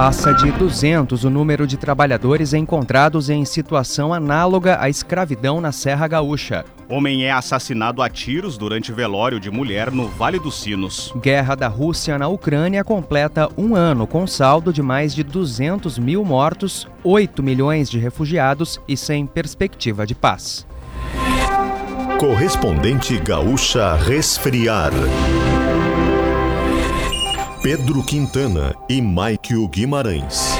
Passa de 200 o número de trabalhadores encontrados em situação análoga à escravidão na Serra Gaúcha. Homem é assassinado a tiros durante velório de mulher no Vale dos Sinos. Guerra da Rússia na Ucrânia completa um ano com saldo de mais de 200 mil mortos, 8 milhões de refugiados e sem perspectiva de paz. Correspondente Gaúcha Resfriar. Pedro Quintana e Maikio Guimarães.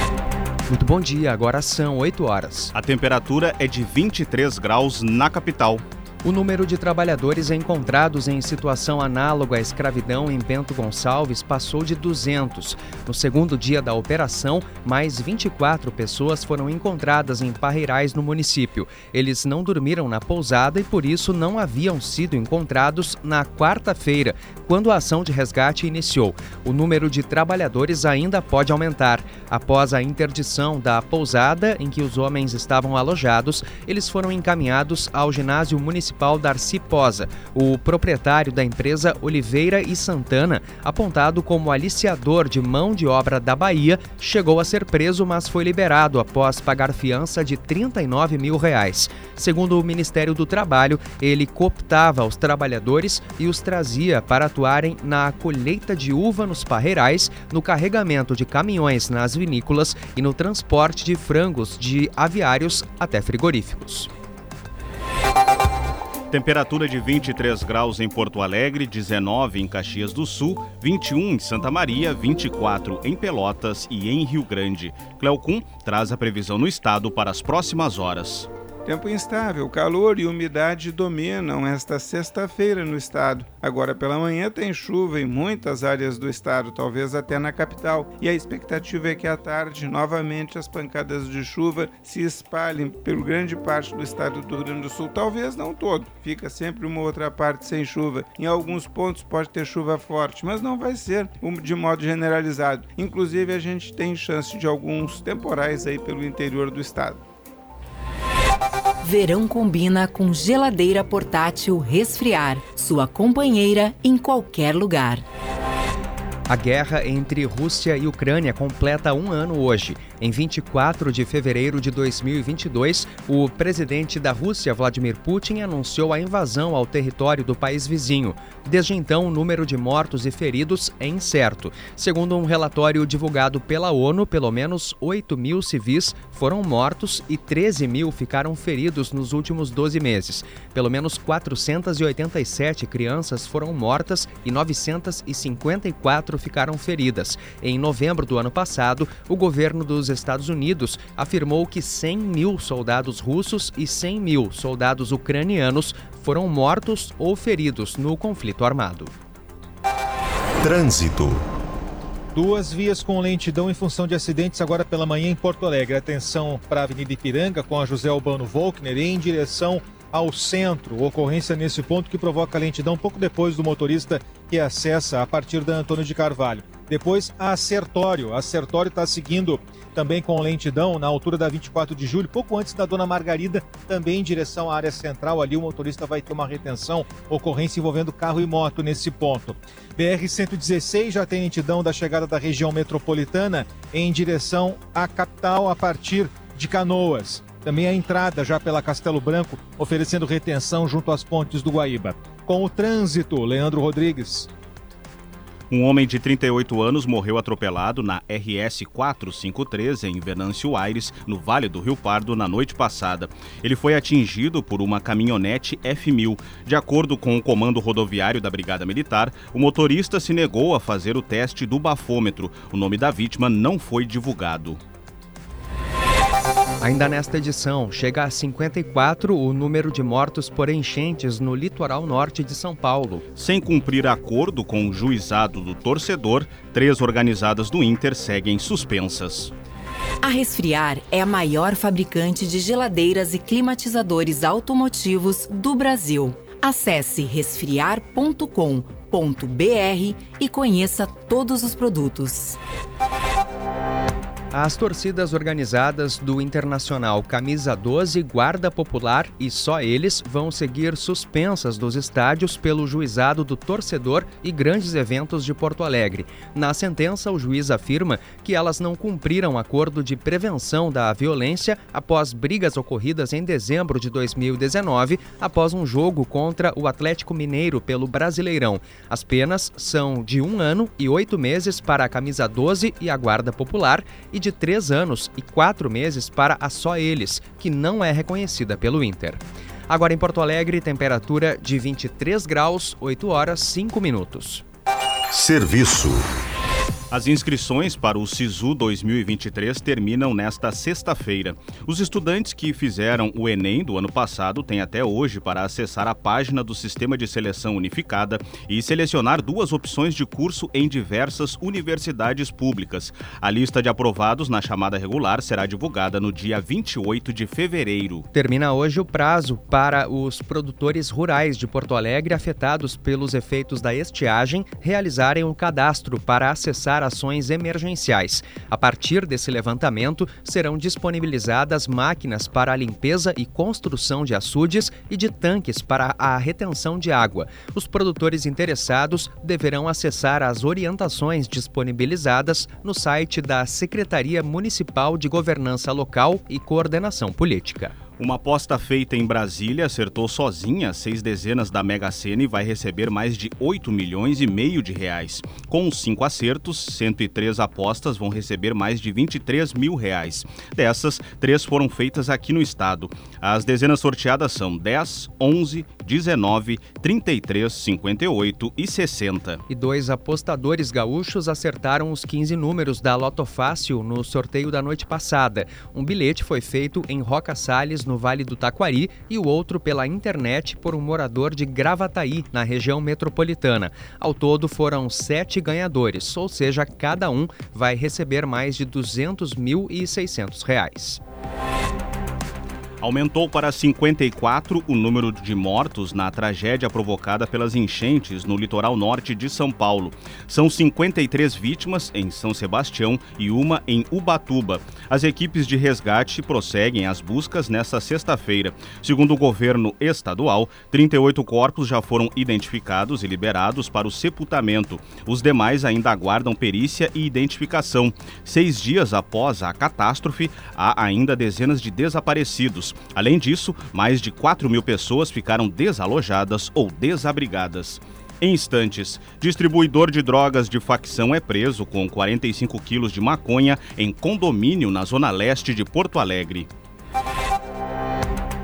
Muito bom dia, agora são 8 horas. A temperatura é de 23 graus na capital. O número de trabalhadores encontrados em situação análoga à escravidão em Bento Gonçalves passou de 200. No segundo dia da operação, mais 24 pessoas foram encontradas em parreirais no município. Eles não dormiram na pousada e, por isso, não haviam sido encontrados na quarta-feira, quando a ação de resgate iniciou. O número de trabalhadores ainda pode aumentar. Após a interdição da pousada em que os homens estavam alojados, eles foram encaminhados ao ginásio municipal municipal Darcy Posa, o proprietário da empresa Oliveira e Santana, apontado como aliciador de mão de obra da Bahia, chegou a ser preso, mas foi liberado após pagar fiança de 39 mil reais. Segundo o Ministério do Trabalho, ele cooptava os trabalhadores e os trazia para atuarem na colheita de uva nos parreirais, no carregamento de caminhões nas vinícolas e no transporte de frangos de aviários até frigoríficos. Temperatura de 23 graus em Porto Alegre, 19 em Caxias do Sul, 21 em Santa Maria, 24 em Pelotas e em Rio Grande. Cleocum traz a previsão no estado para as próximas horas. Tempo instável, calor e umidade dominam esta sexta-feira no estado. Agora pela manhã tem chuva em muitas áreas do estado, talvez até na capital, e a expectativa é que à tarde novamente as pancadas de chuva se espalhem pelo grande parte do estado do Rio Grande do Sul, talvez não todo. Fica sempre uma outra parte sem chuva. Em alguns pontos pode ter chuva forte, mas não vai ser de modo generalizado. Inclusive a gente tem chance de alguns temporais aí pelo interior do estado. Verão combina com geladeira portátil resfriar, sua companheira em qualquer lugar. A guerra entre Rússia e Ucrânia completa um ano hoje. Em 24 de fevereiro de 2022, o presidente da Rússia, Vladimir Putin, anunciou a invasão ao território do país vizinho. Desde então, o número de mortos e feridos é incerto. Segundo um relatório divulgado pela ONU, pelo menos 8 mil civis foram mortos e 13 mil ficaram feridos nos últimos 12 meses. Pelo menos 487 crianças foram mortas e 954 ficaram feridas. Em novembro do ano passado, o governo dos Estados Unidos afirmou que 100 mil soldados russos e 100 mil soldados ucranianos foram mortos ou feridos no conflito armado. Trânsito. Duas vias com lentidão em função de acidentes agora pela manhã em Porto Alegre. Atenção para a Avenida Ipiranga com a José Albano Volkner em direção ao centro. Ocorrência nesse ponto que provoca lentidão pouco depois do motorista que acessa a partir da Antônio de Carvalho. Depois a Sertório. A Sertório está seguindo também com lentidão na altura da 24 de julho, pouco antes da Dona Margarida, também em direção à área central. Ali o motorista vai ter uma retenção, ocorrência envolvendo carro e moto nesse ponto. BR-116 já tem lentidão da chegada da região metropolitana em direção à capital a partir de Canoas. Também a entrada já pela Castelo Branco, oferecendo retenção junto às pontes do Guaíba. Com o trânsito, Leandro Rodrigues. Um homem de 38 anos morreu atropelado na RS 453 em Venâncio Aires, no Vale do Rio Pardo, na noite passada. Ele foi atingido por uma caminhonete F1000. De acordo com o comando rodoviário da Brigada Militar, o motorista se negou a fazer o teste do bafômetro. O nome da vítima não foi divulgado. Ainda nesta edição, chega a 54 o número de mortos por enchentes no litoral norte de São Paulo. Sem cumprir acordo com o juizado do torcedor, três organizadas do Inter seguem suspensas. A Resfriar é a maior fabricante de geladeiras e climatizadores automotivos do Brasil. Acesse resfriar.com.br e conheça todos os produtos. As torcidas organizadas do Internacional Camisa 12, Guarda Popular e só eles vão seguir suspensas dos estádios pelo juizado do torcedor e grandes eventos de Porto Alegre. Na sentença, o juiz afirma que elas não cumpriram acordo de prevenção da violência após brigas ocorridas em dezembro de 2019, após um jogo contra o Atlético Mineiro pelo Brasileirão. As penas são de um ano e oito meses para a Camisa 12 e a Guarda Popular e de três anos e quatro meses para a Só Eles, que não é reconhecida pelo Inter. Agora em Porto Alegre, temperatura de 23 graus, 8 horas 5 minutos. Serviço. As inscrições para o SISU 2023 terminam nesta sexta-feira. Os estudantes que fizeram o Enem do ano passado têm até hoje para acessar a página do Sistema de Seleção Unificada e selecionar duas opções de curso em diversas universidades públicas. A lista de aprovados na chamada regular será divulgada no dia 28 de fevereiro. Termina hoje o prazo para os produtores rurais de Porto Alegre afetados pelos efeitos da estiagem realizarem um cadastro para acessar ações emergenciais. A partir desse levantamento, serão disponibilizadas máquinas para a limpeza e construção de açudes e de tanques para a retenção de água. Os produtores interessados deverão acessar as orientações disponibilizadas no site da Secretaria Municipal de Governança Local e Coordenação Política. Uma aposta feita em Brasília acertou sozinha seis dezenas da Mega Sena e vai receber mais de 8 milhões e meio de reais. Com os cinco acertos, 103 apostas vão receber mais de 23 mil reais. Dessas, três foram feitas aqui no estado. As dezenas sorteadas são 10, 11, 19, 33, 58 e 60. E dois apostadores gaúchos acertaram os 15 números da Loto Fácil no sorteio da noite passada. Um bilhete foi feito em Roca Salles, no Vale do Taquari, e o outro pela internet por um morador de Gravataí, na região metropolitana. Ao todo foram sete ganhadores, ou seja, cada um vai receber mais de 200.600 reais. Aumentou para 54 o número de mortos na tragédia provocada pelas enchentes no litoral norte de São Paulo. São 53 vítimas em São Sebastião e uma em Ubatuba. As equipes de resgate prosseguem as buscas nesta sexta-feira. Segundo o governo estadual, 38 corpos já foram identificados e liberados para o sepultamento. Os demais ainda aguardam perícia e identificação. Seis dias após a catástrofe, há ainda dezenas de desaparecidos. Além disso, mais de 4 mil pessoas ficaram desalojadas ou desabrigadas. Em instantes, distribuidor de drogas de facção é preso com 45 quilos de maconha em condomínio na zona leste de Porto Alegre.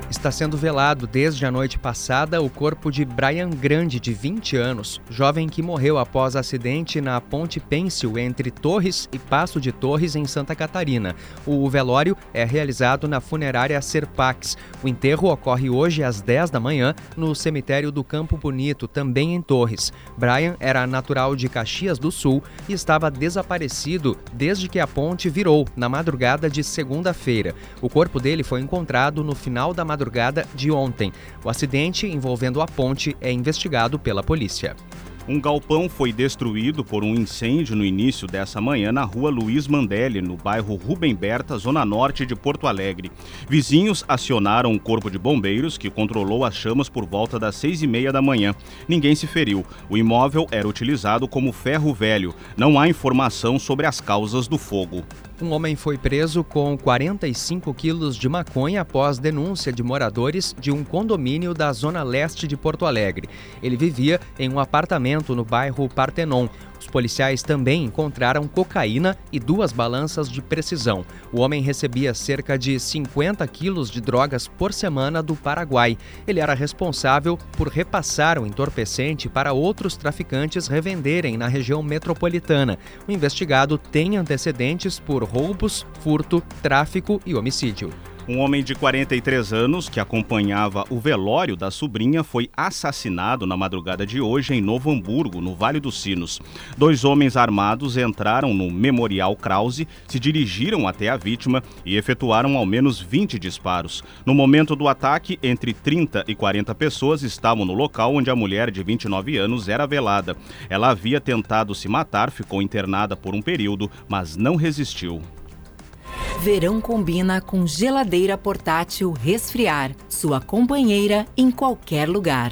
Está sendo velado desde a noite passada o corpo de Brian Grande, de 20 anos, jovem que morreu após acidente na Ponte Pêncil entre Torres e Passo de Torres, em Santa Catarina. O velório é realizado na funerária Serpax. O enterro ocorre hoje às 10 da manhã no cemitério do Campo Bonito, também em Torres. Brian era natural de Caxias do Sul e estava desaparecido desde que a ponte virou na madrugada de segunda-feira. O corpo dele foi encontrado no final da madrugada madrugada de ontem. O acidente envolvendo a ponte é investigado pela polícia. Um galpão foi destruído por um incêndio no início dessa manhã na rua Luiz Mandelli, no bairro Rubem Berta, zona norte de Porto Alegre. Vizinhos acionaram um corpo de bombeiros que controlou as chamas por volta das seis e meia da manhã. Ninguém se feriu. O imóvel era utilizado como ferro velho. Não há informação sobre as causas do fogo. Um homem foi preso com 45 quilos de maconha após denúncia de moradores de um condomínio da zona leste de Porto Alegre. Ele vivia em um apartamento no bairro Partenon. Os policiais também encontraram cocaína e duas balanças de precisão. O homem recebia cerca de 50 quilos de drogas por semana do Paraguai. Ele era responsável por repassar o entorpecente para outros traficantes revenderem na região metropolitana. O investigado tem antecedentes por roubos, furto, tráfico e homicídio. Um homem de 43 anos que acompanhava o velório da sobrinha foi assassinado na madrugada de hoje em Novo Hamburgo, no Vale dos Sinos. Dois homens armados entraram no Memorial Krause, se dirigiram até a vítima e efetuaram ao menos 20 disparos. No momento do ataque, entre 30 e 40 pessoas estavam no local onde a mulher de 29 anos era velada. Ela havia tentado se matar, ficou internada por um período, mas não resistiu. Verão combina com geladeira portátil resfriar, sua companheira em qualquer lugar.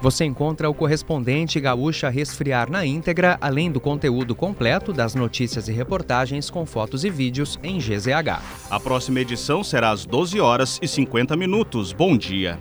Você encontra o correspondente Gaúcha Resfriar na íntegra, além do conteúdo completo das notícias e reportagens com fotos e vídeos em GZH. A próxima edição será às 12 horas e 50 minutos. Bom dia.